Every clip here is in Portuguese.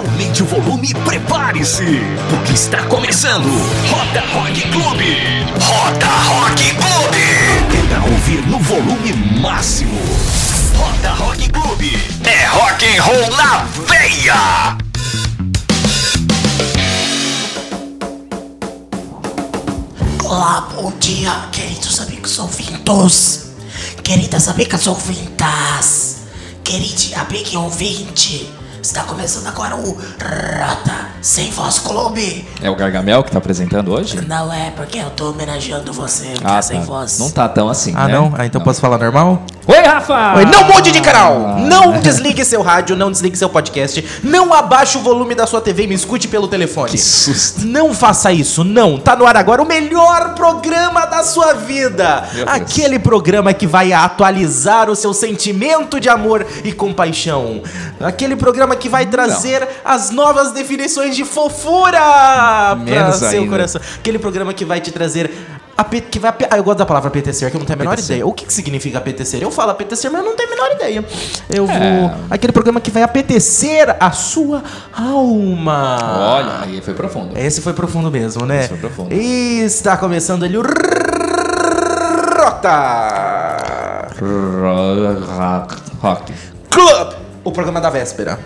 Aumente o volume e prepare-se, porque está começando Roda Rock Clube. Roda Rock Clube. Pra ouvir no volume máximo. Roda Rock Clube. É rock and roll na veia. Olá, bom dia, queridos amigos ouvintos, queridas amigas ouvintas, querido amigo ouvinte. Está começando agora o Rota Sem Voz Clube. É o Gargamel que tá apresentando hoje? Não é porque eu tô homenageando você, porque Ah, é sem tá. voz. Não tá tão assim, Ah, né? não? Ah, então posso falar normal? Oi, Rafa! Oi, não mude de canal! Não desligue seu rádio, não desligue seu podcast, não abaixe o volume da sua TV e me escute pelo telefone. Que susto. Não faça isso, não. Tá no ar agora o melhor programa da sua vida. Aquele programa que vai atualizar o seu sentimento de amor e compaixão. Aquele programa que vai trazer as novas definições de fofura Menos seu ainda. coração. Aquele programa que vai te trazer que vai ah, eu gosto da palavra apetecer, que eu não tenho a menor Apetecer. ideia. O que, que significa apetecer? Eu falo apetecer, mas eu não tenho a menor ideia. Eu É. vou. Aquele programa que vai apetecer a sua alma. Olha, aí foi profundo. Esse foi profundo mesmo, né? Esse foi profundo. E está começando ali o Rota Rock. Club, o programa da véspera.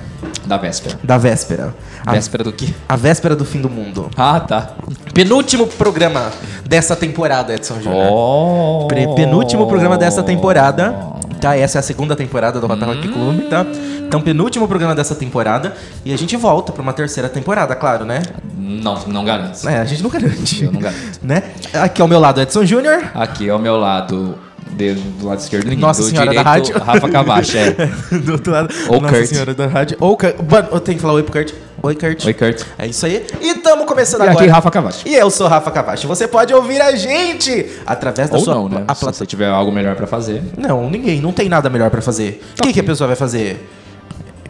Da véspera. Da véspera. A, Véspera do quê? a véspera do fim do mundo. Ah, tá. Penúltimo programa dessa temporada, Edson Júnior. Oh. Pre- penúltimo programa dessa temporada. Tá, essa é a segunda temporada do Rota Hum. Rock Club, tá? Então, penúltimo programa dessa temporada. E a gente volta pra uma terceira temporada, claro, né? Não, não garanto. É, a gente não garante. Eu não garanto. Né? Aqui ao meu lado, Edson Júnior. Aqui ao meu lado, de- do lado esquerdo, ninguém. Nossa do Senhora direito, da Rádio. Rafa Cavacha, é. do outro lado, Ou Nossa Kurt. Senhora da Rádio. Ou Kurt. Mano, eu tenho que falar oi pro Kurt. Oi, Kurt. Oi, Kurt. É isso aí. E estamos começando E agora. aqui, Rafa Cavacha. E eu sou Rafa Cavacho. Você pode ouvir a gente através da Ou sua não, né? a Se você tiver algo melhor pra fazer. Não, ninguém. Não tem nada melhor pra fazer. O que, que a pessoa vai fazer?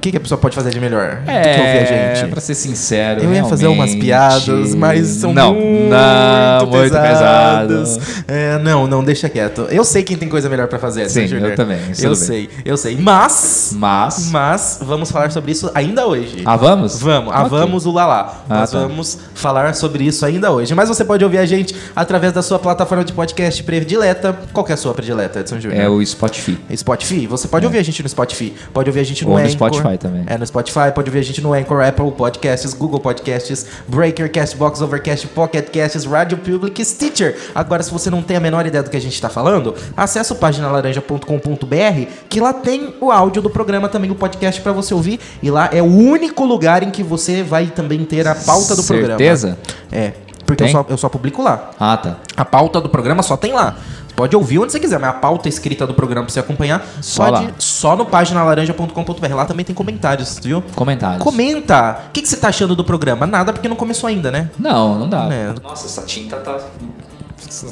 O que, que a pessoa pode fazer de melhor do que ouvir a gente? É, pra ser sincero. Eu ia fazer umas piadas, mas são não, muito, não, muito pesadas. É, não, não, deixa quieto. Eu sei quem tem coisa melhor pra fazer. Sim, Júnior. eu também, Eu bem. sei, eu sei. Mas, Mas. mas, vamos falar sobre isso ainda hoje. Ah, vamos? Vamos, ah, vamos o Lalá. Ah, Nós tá. vamos falar sobre isso ainda hoje. Mas você pode ouvir a gente através da sua plataforma de podcast predileta. Qual é a sua predileta, Edson Júnior? É o Spotify. Spotify. Você pode ouvir a gente no Spotify. Pode ouvir a gente no Ou no Anchor. Spotify também. É, no Spotify. Pode ouvir a gente no Anchor, Apple Podcasts, Google Podcasts, Breaker, Castbox, Overcast, Pocket Casts, Radio Public Stitcher. Agora, se você não tem a menor ideia do que a gente está falando, acesse o paginalaranja.com.br que lá tem o áudio do programa, também o podcast para você ouvir. E lá é o único lugar em que você vai também ter a pauta do programa. Certeza? É. Porque eu só, eu só publico lá. Ah, tá. A pauta do programa só tem lá. Pode ouvir onde você quiser, mas a pauta escrita do programa pra você acompanhar Só pode lá. só no paginalaranja.com.br. Lá também tem comentários, viu? Comentários. Comenta! O que, que você tá achando do programa? Nada, porque não começou ainda, né? Não, não dá. É. Nossa, essa tinta tá.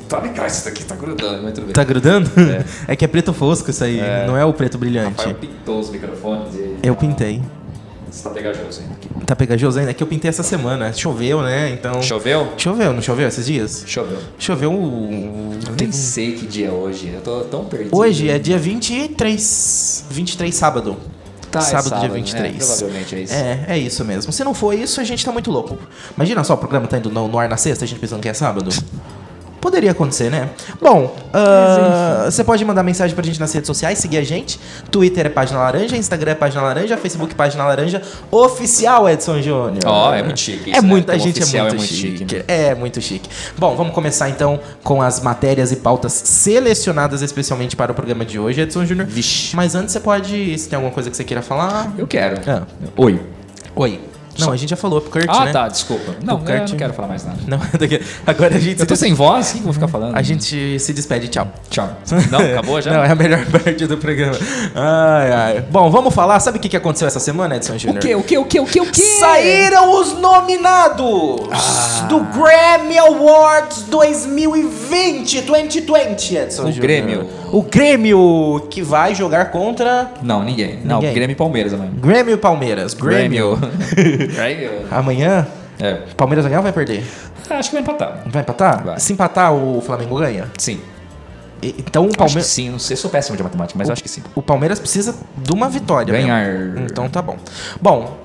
Tá legal, isso daqui tá grudando, mas tudo bem. Tá grudando? É, que é preto fosco isso aí, não é o preto brilhante. Rafael pintou os microfones e. Eu pintei. Você tá pegajoso ainda. Tá pegajoso ainda? É que eu pintei essa semana. Choveu, né? Então. Choveu? Choveu, não choveu esses dias? Choveu. Choveu. um- Eu nem sei que dia é hoje. Eu tô tão perdido. Hoje é dia 23. 23 sábado. Tá, é sábado, dia sábado, 23. é, provavelmente é isso. É, é isso mesmo. Se não for isso, a gente tá muito louco. Imagina só, o programa tá indo no, no ar na sexta, a gente pensando que é sábado. Poderia acontecer, né? Bom, ah, você pode mandar mensagem pra gente nas redes sociais, seguir a gente. Twitter é Página Laranja, Instagram é Página Laranja, Facebook Página Laranja, oficial Edson Júnior. Ó, é muito chique É isso, né? muito, a Como gente é oficial muito, é muito chique. chique, né? É muito chique. Bom, vamos começar então com as matérias e pautas selecionadas especialmente para o programa de hoje, Edson Júnior. Vixe. Mas antes você pode, se tem alguma coisa que você queira falar. Eu quero. Ah. Oi. Oi. Não, a gente já falou pro Kurt, Ah, né? tá, desculpa. Não, O eu Kurt- não quero falar mais nada. Não, daqui- agora a gente Eu tô se sem voz, o que eu vou ficar falando? A gente se despede, tchau. Tchau. Não, acabou já? Não, é a melhor parte do programa. Ai, ai. Bom, vamos falar. Sabe o que aconteceu essa semana, Edson O Júnior? quê? O quê? O quê? O quê? O quê? Saíram os nominados Ah. do Grammy Awards 2020, 2020, Edson O Júnior. Grêmio. O Grêmio, que vai jogar contra Não, ninguém. Não, Ninguém. Grêmio e Palmeiras amanhã. Grêmio e Palmeiras. Grêmio. Grêmio. Amanhã, É. Palmeiras vai ganhar ou vai perder? Acho que vai empatar. Vai empatar? Vai. Se empatar, o Flamengo ganha? Sim. Então o Palmeiras... sim. Não sei, sou péssimo de matemática, mas acho que sim. O Palmeiras precisa de uma vitória. Ganhar. mesmo. Então tá bom. Bom,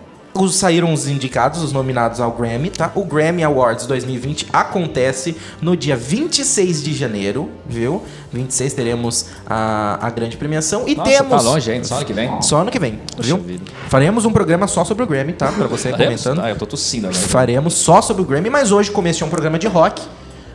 os, saíram os indicados, os nominados ao Grammy, tá? O Grammy Awards 2020 acontece no dia 26 de janeiro, viu? 26 teremos a, a grande premiação e Nossa, temos tá longe só ano que vem. só ano que vem, viu? vida. Faremos um programa só sobre o Grammy, tá? Pra você Faremos? comentando. Ah, eu tô tossindo agora. Faremos só sobre o Grammy, mas hoje, como este é um programa de rock,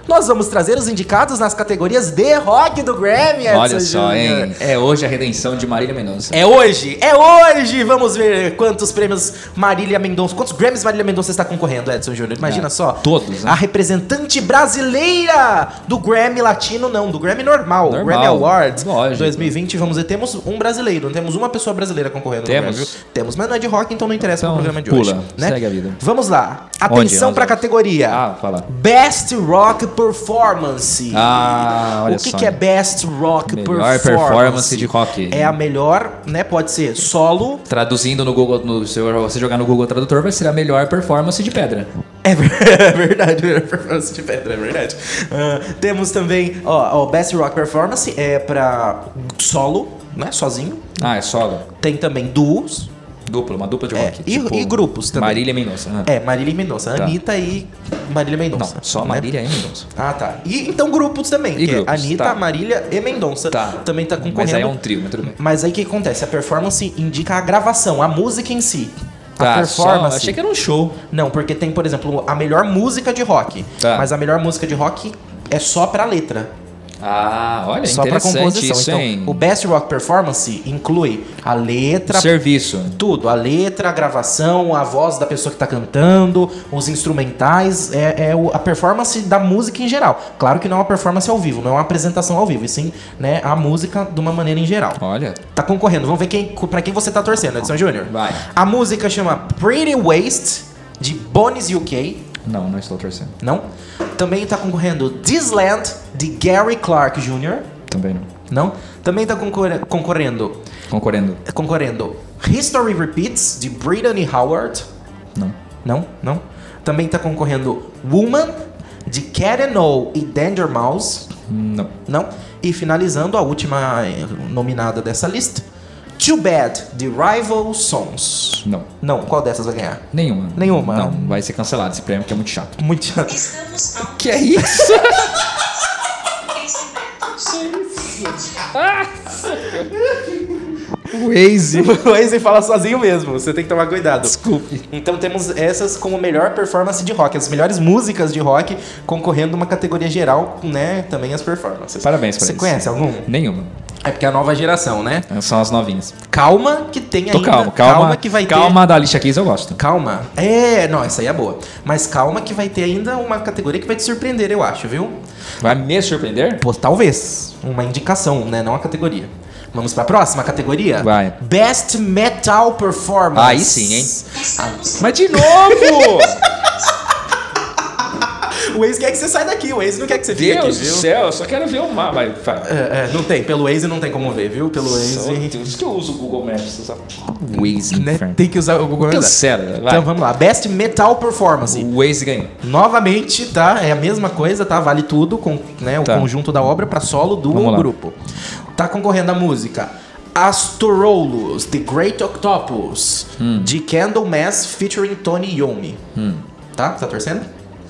nós vamos trazer os indicados nas categorias de rock do Grammy, Edson Olha só, hein? É hoje a redenção de Marília Mendonça. É hoje, é hoje! Vamos ver quantos prêmios Marília Mendonça, quantos Grammys Marília Mendonça está concorrendo, Edson Júnior. Imagina É, só. todos, né? A representante brasileira do Grammy Latino, não, do Grammy normal, Normal, Grammy Awards lógico. 2020. Vamos ver, temos um brasileiro, não temos uma pessoa brasileira concorrendo Temos? Grammy. Temos, mas não é de rock, então não interessa Então, no programa de pula, hoje. Né? segue a vida. Vamos lá. Atenção para a categoria. Ah, fala. Best Rock Performance. Ah, olha O que, só. que é Best Rock Melhor Performance? performance de rock. É a melhor, né? Pode ser solo. Traduzindo no Google, no, se você jogar no Google Tradutor, vai ser a melhor performance de pedra. É é verdade, melhor performance de pedra, é verdade. Ah, temos também, ó, ó, Best Rock Performance é pra solo, né? Sozinho. Ah, é solo. Tem também duos. Dupla, uma dupla de É, rock. e- e grupos também. Marília Mendonça. Ah. É, Marília Mendonça. Tá. Anitta e Marília Não, Mendonça. só né? Marília e Mendonça. Ah, tá. E então grupos também. E que grupos, é Anitta, tá. Marília e Mendonça. Tá. Também tá concorrendo. Mas aí é um trio, mas tudo bem. Mas aí o que acontece? A performance indica a gravação, a música em si. a Tá, performance. só, achei que era um show. Não, porque tem, por exemplo, a melhor música de rock. Tá. Mas a melhor música de rock é só pra letra. Ah, olha, só pra interessante composição. isso, então, hein? o Best Rock Performance inclui a letra, Serviço. tudo. A letra, a gravação, a voz da pessoa que tá cantando, os instrumentais, é, é o- a performance da música em geral. Claro que não é uma performance ao vivo, não é uma apresentação ao vivo, e sim né, a música de uma maneira em geral. Olha. Tá concorrendo. Vamos ver quem, pra quem você tá torcendo, Edson Júnior. Vai. A música chama Pretty Waste, de Bones UK. Não, não estou torcendo. Não. Também tá concorrendo This Land, de Gary Clark Jr. Também não. Não. Também tá concorre- concorrendo, Concorrendo. concorrendo History Repeats, de Brittany Howard. Não. Não, não. Também tá concorrendo Woman, de Cat and O e Danger Mouse. Não. Não. E finalizando, a última eh, nominada dessa lista, Too Bad, de Rival Sons. Não. Não, qual dessas vai ganhar? Nenhuma. Nenhuma. Não, vai ser cancelado esse prêmio que é muito chato. Muito chato. Estamos Que é isso? Waze. O Waze fala sozinho mesmo, você tem que tomar cuidado. Desculpe. Então temos essas como melhor performance de rock, as melhores músicas de rock concorrendo numa categoria geral, né? Também as performances. Parabéns pra Você eles. conhece algum? Nenhuma. É porque é a nova geração, né? São as novinhas. Calma que tem Tô ainda. calmo, calma. que vai ter. calma da Alicia Keys eu gosto. Calma. É, não, essa aí é boa. Mas calma que vai ter ainda uma categoria que vai te surpreender, eu acho, viu? Vai me surpreender? Pô, talvez. Uma indicação, né? Não a categoria. Vamos pra próxima categoria? Vai. Best Metal Performance. Aí sim, hein? Estamos Mas de novo! O Waze quer que você saia daqui, o Waze não quer que você fique Deus aqui, do viu? céu, eu só quero ver o. Vai, vai. É, é, não tem, pelo Waze não tem como ver, viu? Pelo Waze. Deus, que eu uso o Google Maps. Sabe? Waze, Né? Tem que usar o Google Maps. Cancela, vai. Então vamos lá, Best Metal Performance. O Waze ganhou. Novamente, tá? É a mesma coisa, tá? Vale tudo com né, o Tá. conjunto da obra pra solo do Vamos lá. grupo. Tá concorrendo a música Astorolus, The Great Octopus, Hum. de Candlemass featuring Tony Iommi. Tá? Tá torcendo?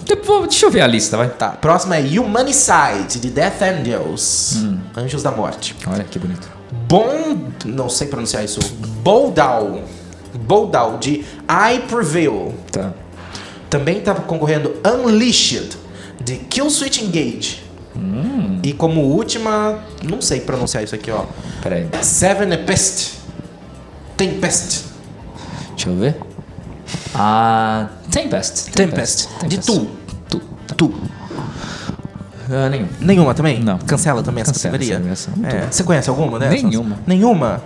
Depois, deixa eu ver a lista, vai. Tá. Próxima é Humanicide, de Death Angels. Hum. Anjos da Morte. Olha que bonito. Bom. Não sei pronunciar isso. Boldal. Boldal, de I Prevail. Tá. Também tá concorrendo Unleashed, de Killswitch Engage. Hum. E como última, não sei pronunciar isso aqui, ó. Pera aí. Seven Pest. Tempest. Deixa eu ver. Ah. Tempest. Tempest. De Tu. Tu. Tu. Nenhum. Nenhuma também? Não. Cancela também essa Cancela categoria? essa categoria. É. Você conhece alguma dessas? Nenhuma. Nenhuma?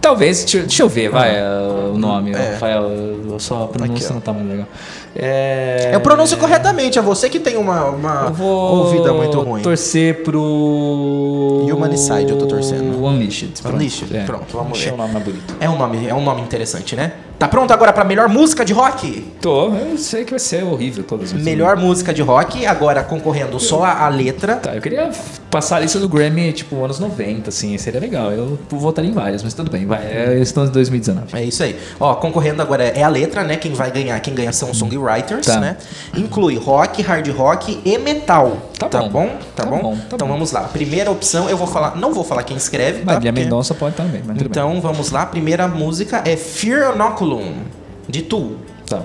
Talvez, deixa, deixa eu ver, vai, uh, o nome, É. Rafael. eu Só a pronúncia Aqui, não tá muito legal. É... Eu pronuncio corretamente, é você que tem uma, uma ouvida muito ruim. torcer pro. Humanicide eu tô torcendo. Unleashed. Pronto. Unleashed, É. pronto, vamos ver. o nome mais bonito. É um nome, é um nome interessante, né? Tá pronto agora pra melhor música de rock? Tô, eu sei que vai ser horrível todas as Melhor música de rock, agora concorrendo só a, a letra. Tá, eu queria passar a lista do Grammy, tipo, anos 90, assim, seria legal. Eu votaria em várias, mas tudo bem, vai. É, estamos em 2019. É isso aí. Ó, concorrendo agora é a letra, né? Quem vai ganhar, quem ganha são songwriters, Tá. né? Inclui rock, hard rock e metal. Tá Tá, bom. bom. Tá, Tá bom? bom, tá então bom. vamos lá. Primeira opção, eu vou falar, não vou falar quem escreve, tá? Marília Porque- Mendonça pode também, mas Então vamos lá. Primeira música é Fear Inoculum, de Tool. bem. Tá.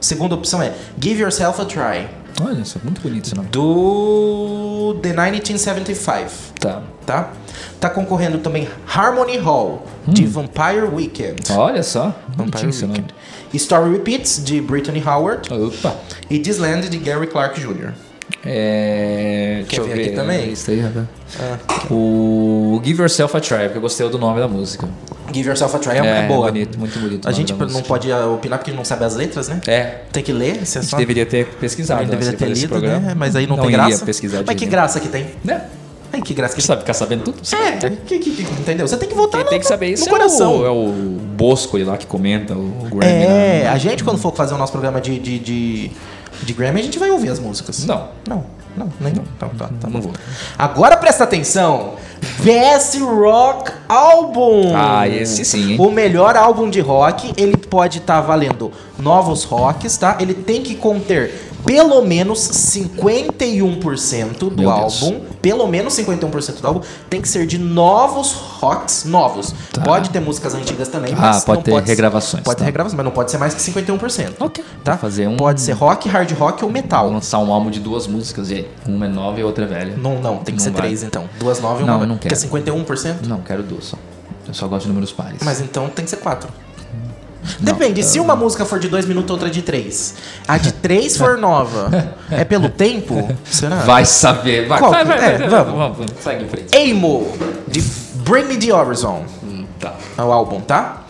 Segunda opção é Give Yourself a Try, Olha, isso é muito bonito esse nome. do The 1975. Tá. Tá? Tá concorrendo também Harmony Hall, Hum. de Vampire Weekend. Olha só, Vampire bonitinho esse nome. Weekend. Story Repeats, de Brittany Howard. Opa. E This Land, de Gary Clark Jr. É. Quer eu ver aqui ver também? lista aí, rapaz. O Give Yourself a Try, porque eu gostei do nome da música. Give Yourself a Try é, boa. bonito, muito bonito. A gente da não música. pode opinar porque não sabe as letras, né? É. Tem que ler, você A só... gente deveria ter pesquisado. Também antes deveria de ter lido, né? Mas aí não, tem iria graça. pesquisar Mas que graça que tem. Né? Ai, que graça que Você sabe ficar sabendo tudo? É, que, que, que- entendeu? Você tem que voltar Quem no, tem que saber isso no coração. É, o, é o Bosco lá que comenta o Grammy. É, né? a gente quando for fazer o nosso programa de, de, de, de Grammy, a gente vai ouvir as músicas. Não. Não, não, nem não. Tá, tá, tá Não vou. Agora presta atenção. Best Rock Album. Ah, esse sim, hein? O melhor álbum de rock, ele pode estar valendo novos rocks, tá? Ele tem que conter pelo menos 51% do Meu Deus. álbum. Pelo menos 51% do álbum tem que ser de novos rocks novos. Tá. Pode ter músicas antigas também, Ah, mas pode não ter pode regravações, Pode ter tá. regravações, mas não pode ser mais que 51%. Ok. Tá? Vou fazer um- Pode ser rock, hard rock ou metal. Vou lançar um álbum de duas músicas e aí, uma é nova e outra é velha. Não, não, tem que Não ser vai. três então. Duas nove e Não, uma. eu não Porque é quero. 51%? Não, quero duas só. Eu só gosto de números pares. Mas então tem que ser quatro. Depende, se uma música for de dois minutos, outra de três. A de três for nova. É pelo tempo? Será? Vai saber. Vai, Qual vai, vai, é, vai, vamos. vamos, vamos. Segue em frente. Amo, de Bring Me the Horizon. Hum, tá. É o álbum, tá?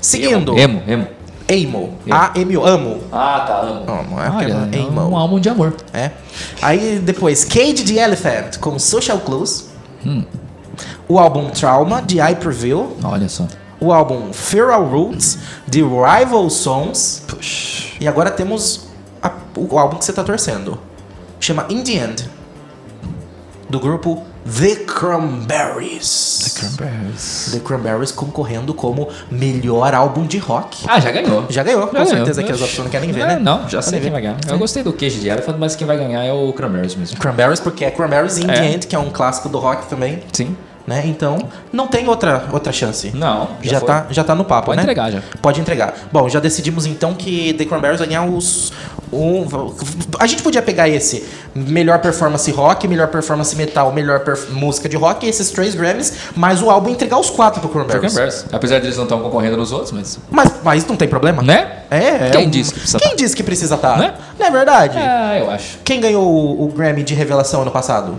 Seguindo. Emo, emo. Amo. A-M-O. Amo. Ah, tá, amo. Amo, é Olha, é é um álbum de amor. É. Aí depois, Cage the Elephant, com Social Clues. Hum. O álbum Trauma, de I Prevail. Olha só. O álbum Feral Roots, The Rival Songs. E agora temos a- o álbum que você tá torcendo. Chama In The End. Do grupo The Cranberries. Cranberries. The Cranberries concorrendo como melhor álbum de rock. Ah, já ganhou. Já ganhou, com Já certeza ganhou. que as outras não querem ver, É, né? Não, já sei quem vai ganhar. Eu gostei do queijo de Elephant, mas quem vai ganhar é o Cranberries mesmo. Cranberries, porque é Cranberries In É. The End, que é um clássico do rock também, Sim. Né? Então, não tem outra, outra chance. Não, já, Já, foi. tá, já tá no papo, Pode né? entregar já. Pode entregar. Bom, já decidimos então que The Cranberries vai ganhar os. Um, a gente podia pegar esse melhor performance rock, melhor performance metal, melhor perf- música de rock, esses três Grammys, mas o álbum entregar os quatro pro Cranberries. Cranberries. Apesar deles não estão concorrendo nos outros, mas. Mas, mas não tem problema. Né? É, é Quem um- disse que precisa Quem tá? disse que precisa estar? Né? Não é verdade? É, eu acho. Quem ganhou o, o Grammy de revelação ano passado?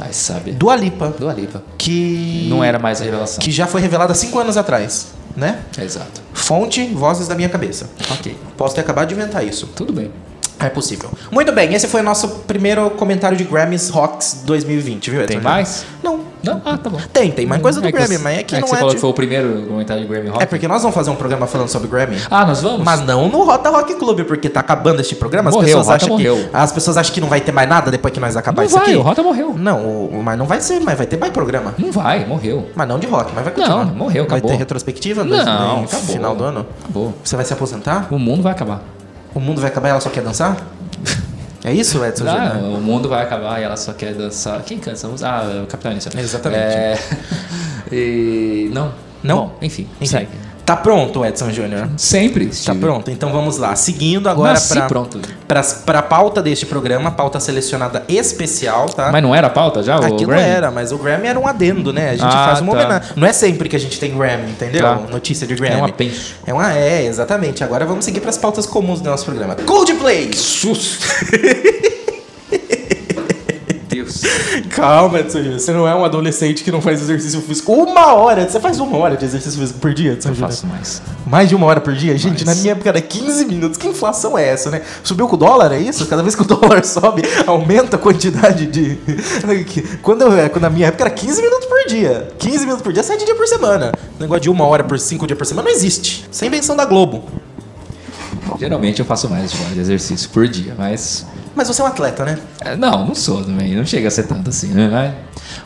Vai saber. Dua Lipa. Do Alipa. Que. Não era mais a revelação. Que já foi revelada cinco anos atrás, né? Exato. Fonte, vozes da minha cabeça. Ok. Posso ter acabado de inventar isso. Tudo bem. É possível. Muito bem, esse foi o nosso primeiro comentário de Grammys Rocks 2020, viu? Tem mais? Não. Não? Ah, tá bom. Tem, tem mais coisa do É que Grammy, você- mas é que é não você é. falou de- que foi o primeiro comentário de Grammy Rock. É porque nós vamos fazer um programa falando sobre Grammy. Ah, nós vamos? Mas não no Rota Rock Club, porque tá acabando este programa. As Morreu, pessoas Rota acham que morreu. as pessoas acham que não vai ter mais nada depois que nós acabar Não isso vai, aqui. o Rota morreu. Não, o- mas não vai ser, mas vai ter mais programa. Não vai, morreu. Mas não de rock, mas vai continuar. Não, morreu, Vai acabou. ter retrospectiva Não, acabou. final do ano. Acabou. Você vai se aposentar? O mundo vai acabar. O mundo vai acabar e ela só quer dançar? É isso, Edson Júnior? o mundo vai acabar e ela só quer dançar. Quem canta música? Ah, o Capitão Inicial. Exatamente. É... e... Não. Não? Bom, enfim, Enfim, segue. Tá pronto, Edson Júnior? Sempre. Tá Steve. pronto, então vamos lá. Seguindo agora Nasci pra, pronto. pra, pra pauta deste programa, pauta selecionada especial, tá? Mas não era a pauta já? o Aquilo Grammy? era, mas o Grammy era um adendo, né? A gente Ah, faz uma tá. homenagem. Não é sempre que a gente tem Grammy, entendeu? Tá. Notícia de Grammy. É um apenso. É uma é, exatamente. Agora vamos seguir pras pautas comuns do nosso programa. Coldplay! Susto. Calma, Júnior. Você não é um adolescente que não faz exercício físico. Uma hora! Você faz uma hora de exercício físico por dia, Edson Eu faço mais. Mais de uma hora por dia? Gente, Mais. na minha época era 15 minutos. Que inflação é essa, né? Subiu com o dólar, é isso? Cada vez que o dólar sobe, aumenta a quantidade de. Quando, eu, quando na minha época era 15 minutos por dia. 15 minutos por dia, 7 dias por semana. O negócio de uma hora por 5 dias por semana não existe. Sem invenção da Globo. Geralmente eu faço mais de uma hora de exercício por dia, mas. Mas você é um atleta, né? é, Não, não sou também. Não chega a ser tanto assim, né?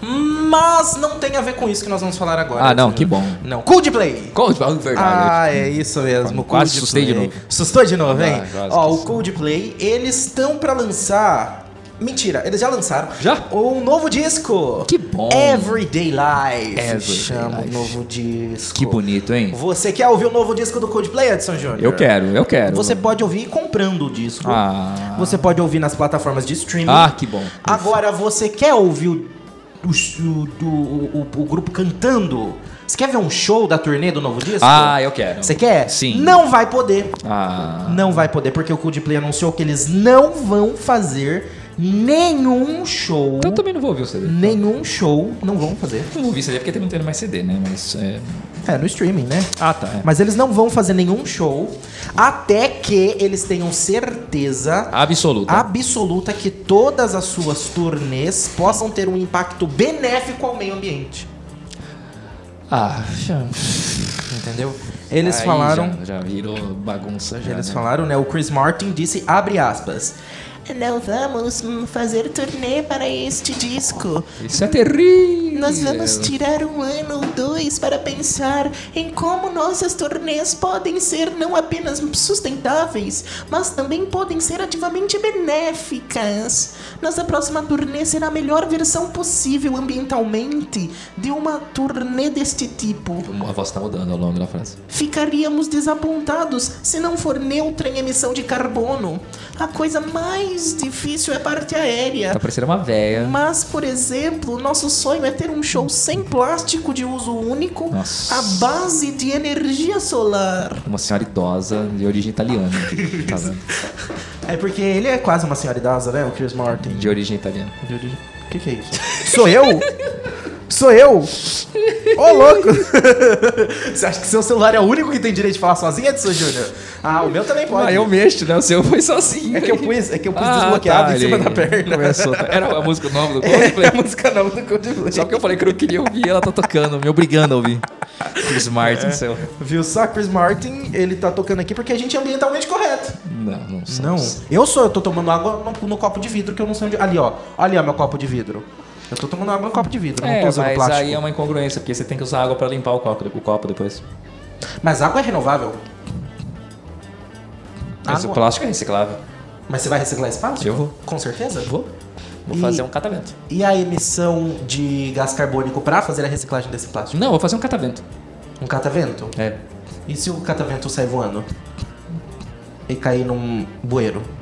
Mas- não tem a ver com isso que nós vamos falar agora. Ah, não, que bom. Não, Coldplay. Coldplay, verdade. Ah, é isso mesmo. Quase Coldplay. assustei de novo. Assustou de novo, hein? Ah, Ó, o Coldplay, eles estão pra lançar. Mentira, eles já lançaram. Já? Um novo disco. Que bom. Everyday Life. Everyday chama Life. o novo disco. Que bonito, hein? Você quer ouvir o novo disco do Coldplay, Edson Júnior? Eu quero, eu quero. Você pode ouvir comprando o disco. Ah. Você pode ouvir nas plataformas de streaming. Ah, que bom. Agora, você quer ouvir o, o, o- o grupo cantando? Você quer ver um show da turnê do novo disco? Ah, eu quero. Você quer? Sim. Não vai poder. Ah. Não vai poder, porque o Coldplay anunciou que eles não vão fazer nenhum show. Então eu também não vou ouvir o CD. Nenhum show não vão fazer. Não vou ouvir CD porque não tem mais CD, né? Mas. É... É, no streaming, né? Ah, tá. é. Mas eles não vão fazer nenhum show até que eles tenham certeza Absoluta. absoluta que todas as suas turnês possam ter um impacto benéfico ao meio ambiente. Ah, já. Entendeu? Eles Aí falaram. Já, já virou bagunça já. Eles né? falaram, né? O Chris Martin disse, abre aspas. Não vamos fazer turnê para este disco. Isso é terrível. Nós vamos tirar um ano ou dois para pensar em como nossas turnês podem ser não apenas sustentáveis, mas também podem ser ativamente benéficas. Nossa próxima turnê será a melhor versão possível ambientalmente de uma turnê deste tipo. A voz tá mudando ao longo da frase. Ficaríamos desapontados se não for neutra em emissão de carbono. A coisa mais difícil é a parte aérea. Tá parecendo uma véia. Mas, por exemplo, nosso sonho é ter um show sem plástico de uso único, Nossa. à base de energia solar. Uma senhora idosa de origem italiana. tá vendo? É porque ele é quase uma senhora idosa, né? O Chris Martin. De origem italiana. O que, que é isso? Sou eu? Sou eu? Ô, louco! Você acha que seu celular é o único que tem direito de falar sozinho, Edson Júnior? Ah, o meu também pode. Ah, eu mexo, né? O seu foi sozinho. É que eu pus, é que eu pus Ah, desbloqueado tá, em cima da perna. Começou. Era a música nova do É, Coldplay. a música nova do Coldplay. Só porque eu falei que eu não queria ouvir, ela tá tocando, me obrigando a ouvir. Chris É. Martin, seu. Viu só, Chris Martin, ele tá tocando aqui porque a gente é ambientalmente correto. Não, não Não. somos. Eu sou, eu tô tomando água no, no copo de vidro que eu não sei onde. Ali, ó. Ali, ó, meu copo de vidro. Eu tô tomando água no copo de vidro, não tô É, usando mas plástico. aí é uma incongruência, porque você tem que usar água pra limpar o copo, o copo depois. Mas água é renovável. Mas Água- o plástico é reciclável. Mas você vai reciclar esse plástico? Eu vou. Com certeza? Vou. Vou E- fazer um catavento. E a emissão de gás carbônico pra fazer a reciclagem desse plástico? Não, vou fazer um catavento. Um catavento? É. E se o catavento sair voando? E cair num bueiro?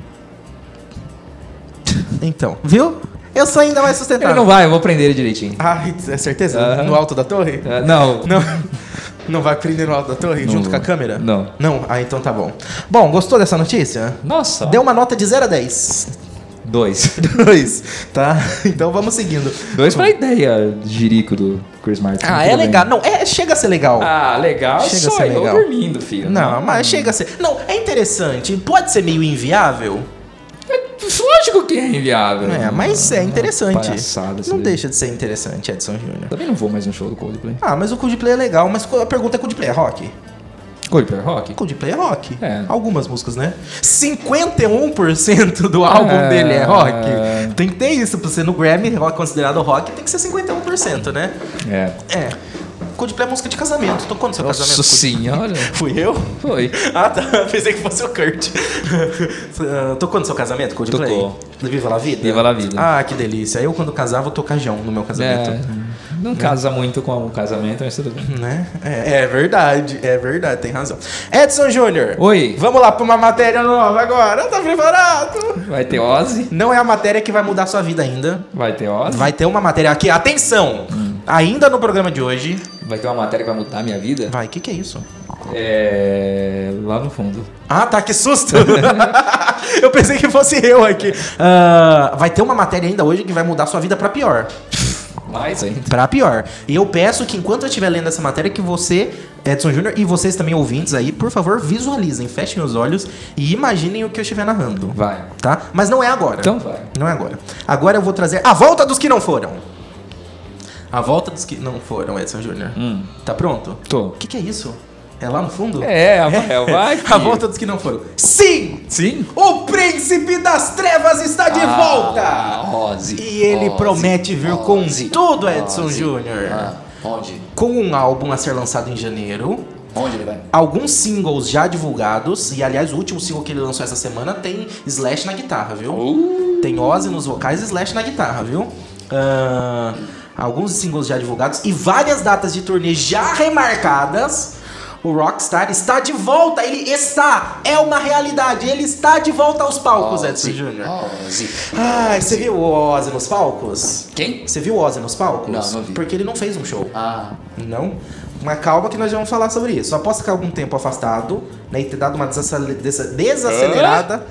Então, viu? Eu sou ainda mais sustentável. Ele não vai, eu vou prender ele direitinho. Ah, é certeza? No alto da torre? É, não. Não. Não vai prender no alto da torre Não junto com a câmera? Não. Não? Ah, então tá bom. Bom, gostou dessa notícia? Nossa. Deu uma nota de 0 a 10. Dois. 2, tá? Então vamos seguindo. Dois pra ideia jirico do Chris Martin. Ah, é legal. Não, é, chega a ser legal. Ah, legal. Chega a Só ser eu legal. dormindo, filho. Não, mas chega a ser. Não, é interessante. Pode ser meio inviável. Lógico que é inviável. É, mas é interessante. Palhaçada, isso não deixa de ser interessante, Edson Júnior. Também não vou mais no show do Coldplay. Ah, mas o Coldplay é legal. Mas a pergunta é: Coldplay é rock? Coldplay é rock? Coldplay é rock. É. Algumas músicas, né? 51% do álbum É. dele é rock. Tem que ter isso. Pra ser no Grammy, considerado rock, tem que ser 51%, né? É. É. Coldplay é música de casamento. Tocou no seu Nossa casamento? senhora. Fui eu? Foi. Ah, tá. Pensei que fosse o Kurt. Tocou no seu casamento, Coldplay? Tocou. Viva la Vida? Viva la Vida. Ah, que delícia. Eu, quando casava, vou tocar Jão no meu casamento. É, não casa muito com o casamento, mas tudo bem. Né? É, é verdade, é verdade, tem razão. Edson Júnior. Oi. Vamos lá pra uma matéria nova agora. Tá preparado? Vai ter Ozzy? Não é a matéria que vai mudar sua vida ainda. Vai ter Ozzy? Vai ter uma matéria aqui. Atenção! Ainda no programa de hoje. Vai ter uma matéria que vai mudar a minha vida? Vai, o que, que é isso? É. Lá no fundo. Ah, tá, que susto! eu pensei que fosse eu aqui. Ah, vai ter uma matéria ainda hoje que vai mudar sua vida pra pior. Mais ainda. Pra pior. E eu peço que enquanto eu estiver lendo essa matéria, que você, Edson Júnior, e vocês também ouvintes aí, por favor, visualizem, fechem os olhos e imaginem o que eu estiver narrando. Vai. Tá? Mas não é agora. Então vai. Não é agora. Agora eu vou trazer a volta dos que não foram. A volta dos que não foram, Edson Júnior. Tá pronto? Tô. O que, que é isso? É lá no fundo? É, Rafael, vai. A volta dos que não foram. Sim! Sim? O príncipe das trevas está de Ah, volta! Rose. E ele Rose, promete vir com Rose, tudo, Edson. Júnior. Ah, onde? Com um álbum a ser lançado em janeiro. Onde ele vai? Alguns singles já divulgados. E aliás, o último single que ele lançou essa semana tem Slash na guitarra, viu? Uh. Tem Ozzy nos vocais e Slash na guitarra, viu? Ah, alguns singles já divulgados e várias datas de turnê já remarcadas. O Rockstar está de volta, ele está, é uma realidade, ele está de volta aos palcos, Edson Júnior. Ozzy. Ai, você viu o Ozzy nos palcos? Quem? Você viu o Ozzy nos palcos? Não, não vi. Porque ele não fez um show. Ah. Não? Mas calma que nós já vamos falar sobre isso. Após ficar algum tempo afastado, né, e ter dado uma desacele- desa- desacelerada,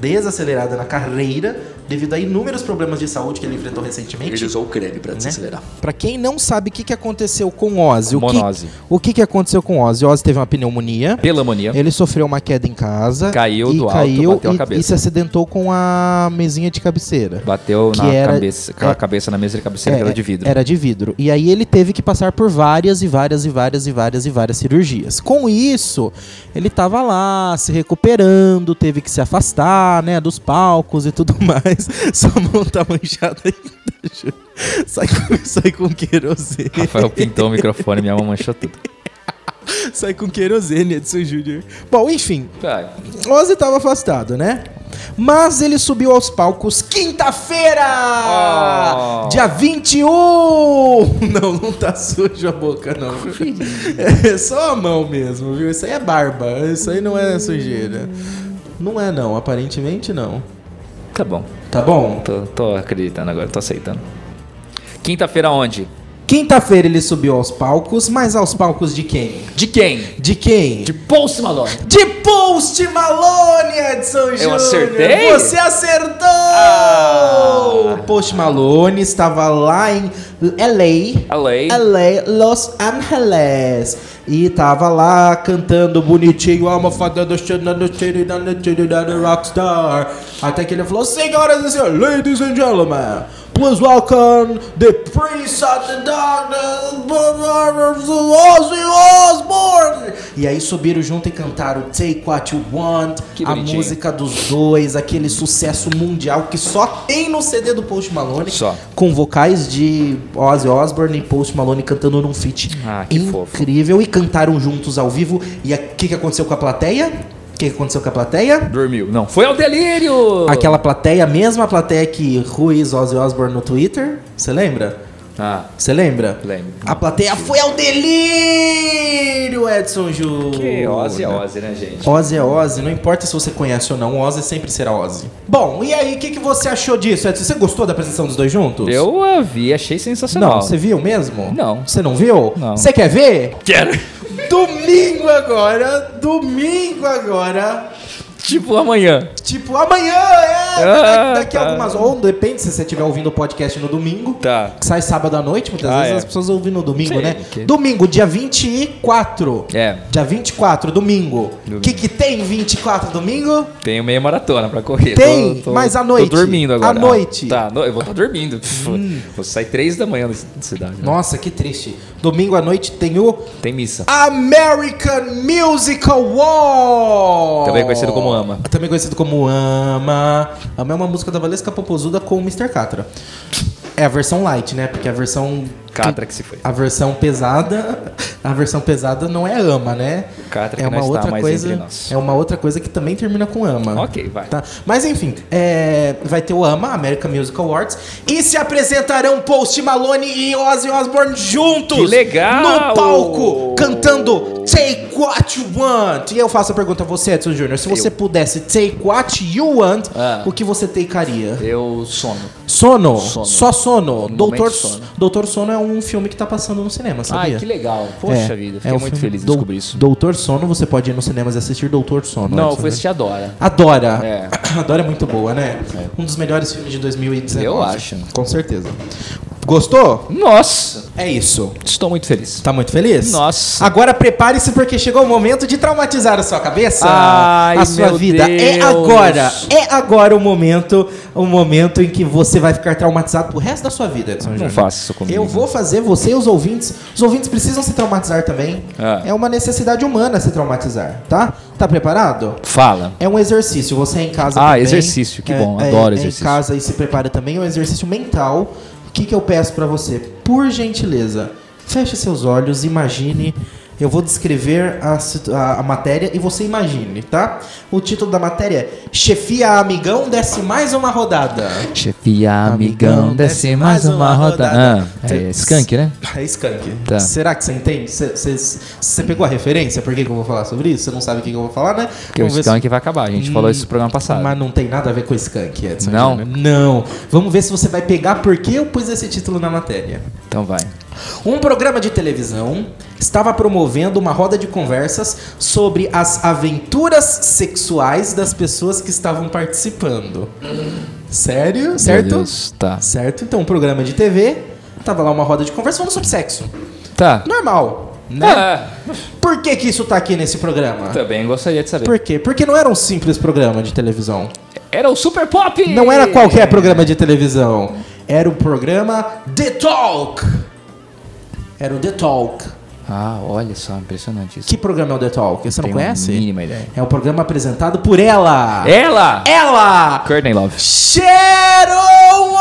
desacelerada na carreira, devido a inúmeros problemas de saúde que ele enfrentou recentemente. Ele usou o creme Né? pra desacelerar. Pra quem não sabe o que, que aconteceu com Ozzy, o que, Monose. o que, que aconteceu com Ozzy? Ozzy teve uma pneumonia. Pelamonia. Ele sofreu uma queda em casa. Caiu e do alto, caiu bateu a e, cabeça. e se acidentou com a mesinha de cabeceira. Bateu Que na era- cabeça, com a é- cabeça na mesa de cabeceira que era de vidro. Era de vidro. E aí ele teve que passar por várias e várias e várias e várias e várias cirurgias. Com isso, ele tava lá se recuperando, teve que se afastar, né, dos palcos e tudo mais. Sua mão tá manchada ainda. Sai com, sai com querosene. Rafael pintou o microfone, minha mão manchou tudo. Sai com querosene, Edson Júnior. Bom, enfim, Vai. Ozzy tava afastado, né? Mas ele subiu aos palcos quinta-feira! Oh. Dia 21! Não, não tá sujo a boca, não. É só a mão mesmo, viu? Isso aí é barba. Isso aí não é sujeira. Não é, não. Aparentemente, não. Tá bom. Tá bom? Tô, tô acreditando agora, tô aceitando. Quinta-feira onde? Quinta-feira ele subiu aos palcos, mas aos palcos de quem? De quem? De quem? De Post Malone. De Post Malone, Edson Júnior. acertei? Você acertou! Ah. Post Malone estava lá em LA. LA. LA, Los Angeles. E tava lá cantando bonitinho, I'm a father do shit, no, no, shit, no, no, shit, no, no, rockstar. Até que ele falou, senhoras e senhores, ladies and gentlemen, please welcome the Prince of the Darkness, Ozzy Osbourne. E aí subiram junto e cantaram Take What You Want, a música dos dois, aquele sucesso mundial que só tem no CD do Post Malone. Só. Com vocais de Ozzy Osbourne e Post Malone cantando num feat Ah, que fofo. incrível. E cantaram juntos ao vivo. E o que, que aconteceu com a plateia? O que, aconteceu com a plateia? Dormiu. Não, foi ao delírio! Aquela plateia, a mesma plateia que Ruiz Ozzy Osbourne no Twitter. Você lembra? Ah, Você lembra? lembro. A plateia foi ao delírio, Edson Júnior. Que Ozzy é Ozzy, né, gente? Ozzy é Ozzy, não importa se você conhece ou não, Ozzy sempre será Ozzy. Bom, e aí, o que, que você achou disso, Edson? Você gostou da apresentação dos dois juntos? Eu a vi, achei sensacional. Não, você viu mesmo? Não. Você não viu? Não. Você quer ver? Quero. Domingo agora, domingo agora. Tipo amanhã. Tipo, amanhã, é! Ah, daqui a tá. algumas Ou depende se você estiver ouvindo o podcast no domingo. Tá. Que sai sábado à noite, muitas Ah, vezes é. as pessoas ouvem no domingo, Sim, né? que- Domingo, dia 24. É. Dia 24, domingo. O que, que tem 24 domingo? Tenho meia maratona pra correr. Tem, Tô- tô- mas à noite. Tô dormindo agora. À noite. Hum. Tá, no- eu vou estar dormindo. Vou sair três da manhã da cidade. né? Nossa, que triste. Domingo à noite tem o Tem missa. American Music Award. Também conhecido como AMA. Também conhecido como Ama. Ama é uma música da Valesca Popozuda com o Mr. Catra. É a versão light, né? Porque a versão Catra que se foi. a versão pesada, a versão pesada não é ama, né? Catra é que uma outra mais coisa, é uma outra coisa que também termina com ama. Ok, vai. Tá? Mas enfim, é, vai ter o AMA, American Music Awards, e se apresentarão Post Malone e Ozzy Osbourne juntos Que legal! no palco, cantando Take What You Want. E eu faço a pergunta a você, Edson Jr. Se você pudesse take what you want, Ah. o que você takearia? Eu sono. Sono, Sono. só sono. Doutor sono. Doutor Sono é um filme que tá passando no cinema, sabia? Ai, que legal. Poxa É, vida, é fiquei o muito feliz Dou- descobrir isso. Doutor Sono, você pode ir nos cinemas e assistir Doutor Sono. Não, eu fui assistir Adora. Adora. É. Adora é muito boa, né? Um dos melhores filmes de 2019. Eu acho. Com certeza. Gostou? Nossa, É isso. estou muito feliz. Tá muito feliz? Nossa. Agora prepare-se porque chegou o momento de traumatizar a sua cabeça, Ai, a sua vida. É Deus. agora, é agora o momento, o momento em que você vai ficar traumatizado pro resto da sua vida, Edson Não Júnior. faça isso comigo. Eu vou fazer você e os ouvintes. Os ouvintes precisam se traumatizar também. Ah. É uma necessidade humana se traumatizar, tá? Tá preparado? Fala. É um exercício, você em casa Ah, também. exercício, que É, bom, é, adoro é exercício. Em casa e se prepara também, é um exercício mental. Que, que eu peço pra você? Por gentileza, feche seus olhos, imagine. Eu vou descrever a, a- a matéria e você imagine, tá? O título da matéria é Chefia Amigão desce mais uma rodada. Chefia, amigão, desce mais uma rodada. Ah, é skunk, né? É skunk. Tá. Será que você entende? Você- pegou a referência? Por que, que eu vou falar sobre isso? Você não sabe o que, que eu vou falar, né? Porque o Vamos se- skunk vai acabar. A gente falou isso no programa passado. Mas não tem nada a ver com skunk, Edson. Não? Não. Vamos ver se você vai pegar por que eu pus esse título na matéria. Então vai. Um programa de televisão estava promovendo uma roda de conversas sobre as aventuras sexuais das pessoas que estavam participando. Sério? Certo? Deus, tá. Certo. Então, um programa de TV, tava lá uma roda de conversa falando sobre sexo. Tá. Normal, né? Ah, Por que que isso tá aqui nesse programa? também gostaria de saber. Por quê? Porque não era um simples programa de televisão. Era o Super Pop! Não era qualquer programa de televisão. Era o programa The Talk. Era o The Talk. Ah, olha só, impressionante isso. Que programa é o The Talk? Você não Tenho conhece? mínima ideia. É o programa apresentado por ela. Ela! Ela! Courtney Love. Sharon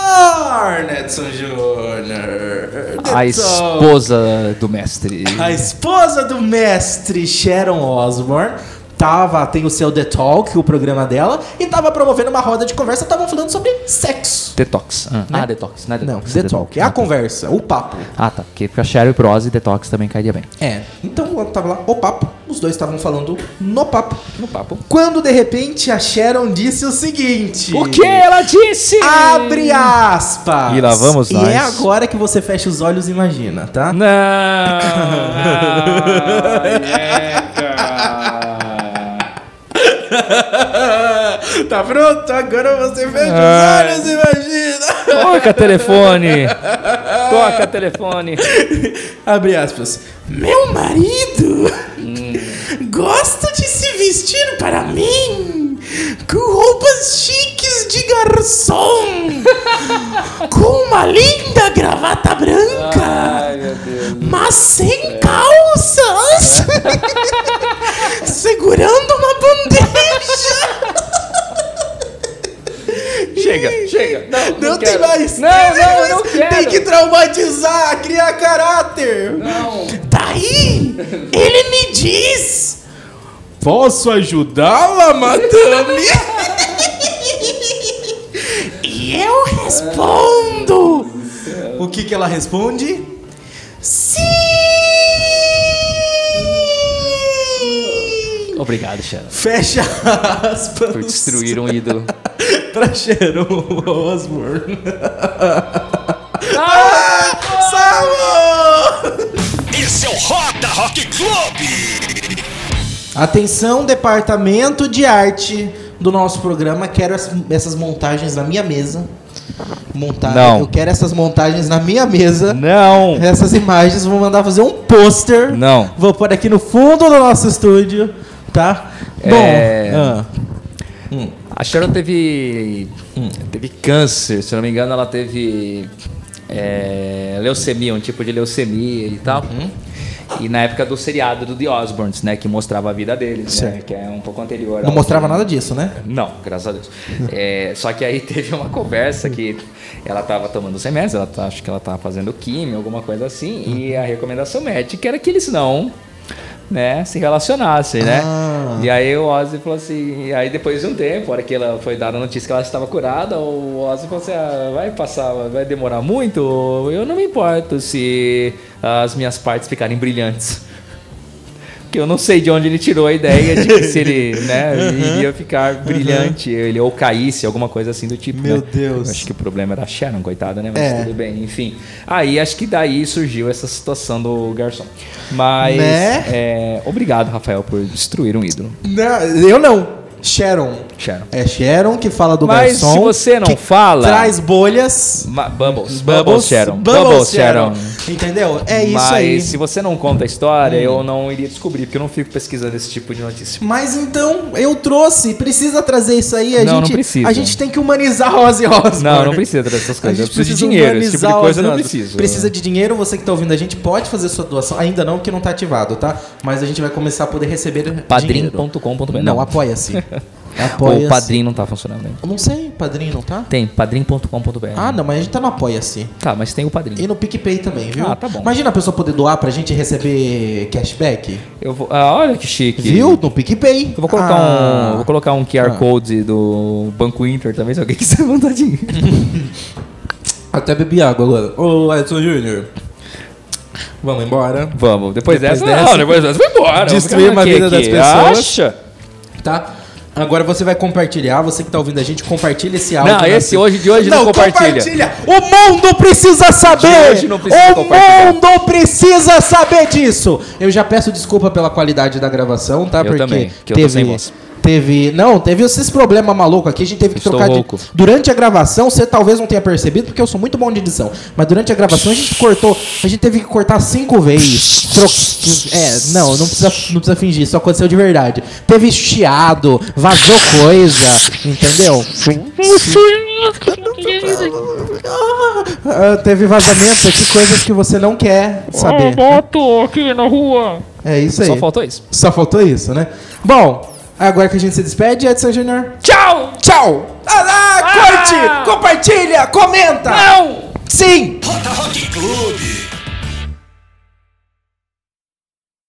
Osbourne! Edson Jr. The A Talk. esposa do mestre. A esposa do mestre Sharon Osbourne tava, tem o seu The Talk, o programa dela, e tava promovendo uma roda de conversa, estavam falando sobre sexo. Detox. Ah, ah, Detox. Não é Não, Detox. The Talk. É a conversa, o papo. Ah, tá. Porque pra Cheryl Prose e Detox também cairia bem. É. Então, quando tava lá, o papo, os dois estavam falando no papo. No papo. Quando de repente a Sharon disse o seguinte: O que ela disse? Abre aspas! E lá vamos E nós. é agora que você fecha os olhos e imagina, tá? Não! tá pronto? Agora você fecha Ai. os olhos imagina. Toca telefone! Toca telefone! Abre aspas. Meu marido gosta de se vestir para mim com roupas chiques de garçom, com uma linda gravata branca, Ai, meu Deus. mas sem calças, segurando uma bandeja. Chega, chega. Não, Não, tem quero. mais. Não, não, eu não quero. Tem que traumatizar, criar caráter. Não. Daí, ele me diz: Posso ajudá-la, madame? e eu respondo: O que, que ela responde? Sim! Obrigado, Sharon. Fecha aspas. Por destruir um ídolo. pra Sharon Osbourne. Ah! Salvo! Esse é o Roda Rock Clube. Atenção, departamento de arte do nosso programa. Quero as- essas montagens na minha mesa. Montar, Não. Eu quero essas montagens na minha mesa. Não! Essas imagens vou mandar fazer um pôster. Não. Vou pôr aqui no fundo do nosso estúdio, tá? Bom, É. ah, A Sharon teve. Teve câncer, se não me engano, ela teve. é, leucemia, um tipo de leucemia e tal. E na época do seriado do The Osbournes, né? Que mostrava a vida deles, né? Que é um pouco anterior. não mostrava nada disso, né? Não, graças a Deus. É, só que aí teve uma conversa que ela estava tomando os remédios, ela tá- acho que ela estava fazendo químio, alguma coisa assim, e a recomendação médica era que eles não né, se relacionassem, né? Ah. E aí o Ozzy falou assim, e aí depois de um tempo, a hora que ela foi dada a notícia que ela estava curada, o Ozzy falou assim, ah, vai passar, vai demorar muito? Eu não me importo se as minhas partes ficarem brilhantes. Que eu não sei de onde ele tirou a ideia de que se ele, né, iria ficar brilhante, ele ou caísse, alguma coisa assim do tipo. Meu né? Deus. Eu acho que o problema era a Sharon, coitada, né? Mas É. tudo bem, enfim. Aí acho que daí surgiu essa situação do garçom. Mas Né? é, obrigado, Rafael, por destruir um ídolo. Não, eu não. Sharon. Sharon. É Sharon que fala do Mas garçom. se você não que fala- Traz bolhas. Ma- Bubbles. Bubbles, Sharon. Bubbles, Bubbles, Sharon. Sharon. Entendeu? É isso Mas aí. Hum. se você não conta a história, eu não iria descobrir, porque eu não fico pesquisando esse tipo de notícia. Mas então, eu trouxe. Precisa trazer isso aí. A Não, não gente, precisa. A gente tem que humanizar Ozzy Osbourne. Não, não precisa trazer essas A coisas. Eu gente preciso de precisa dinheiro. Esse tipo de coisa eu não preciso. Precisa de dinheiro, você que tá ouvindo a gente pode fazer sua doação. Ainda não, porque não tá ativado, tá? Mas a gente vai começar a poder receber. Padrim.com.br. Não, apoia-se. O padrinho não tá funcionando ainda. Eu Não sei, padrinho não tá? Tem, padrim.com.br. Ah, não, mas a gente tá no apoia-se. Tá, mas tem o padrinho. E no PicPay também, viu? Ah, tá bom. Imagina a pessoa poder doar pra gente receber cashback. Eu vou, ah, olha que chique. Viu? No PicPay. Eu vou colocar Ah. um, vou colocar um QR Ah. Code do Banco Inter também, se alguém quiser mandar dinheiro. Até bebi água agora. Ô, Edson Júnior. Vamos embora. Vamos, depois, Depois dessa, dessa, não, depois dessa, vai embora. destruir a vida aqui, das pessoas. Acha? Tá? Agora você vai compartilhar, você que tá ouvindo a gente, compartilha esse áudio. Não, esse hoje de hoje não, compartilha. O mundo precisa saber! De hoje não precisa o mundo precisa saber disso! Eu já peço desculpa pela qualidade da gravação, tá? Eu Porque também, que eu tô teve, sem voz. Teve. Não, teve esses problemas malucos aqui. A gente teve que Estou trocar de. Durante a gravação, você talvez não tenha percebido, porque eu sou muito bom de edição. Mas durante a gravação a gente cortou. A gente teve que cortar cinco vezes. Tro... É, não, não precisa, não precisa fingir, isso aconteceu de verdade. Teve chiado, vazou coisa, entendeu? Ah, teve vazamentos aqui, coisas que você não quer saber. moto aqui na rua. É isso aí. Só faltou isso. Só faltou isso, né? Bom, agora que a gente se despede, Edson Júnior. Tchau! Tchau! Ah, lá, curte, compartilha, comenta! Não! Sim! Rota Rock Clube.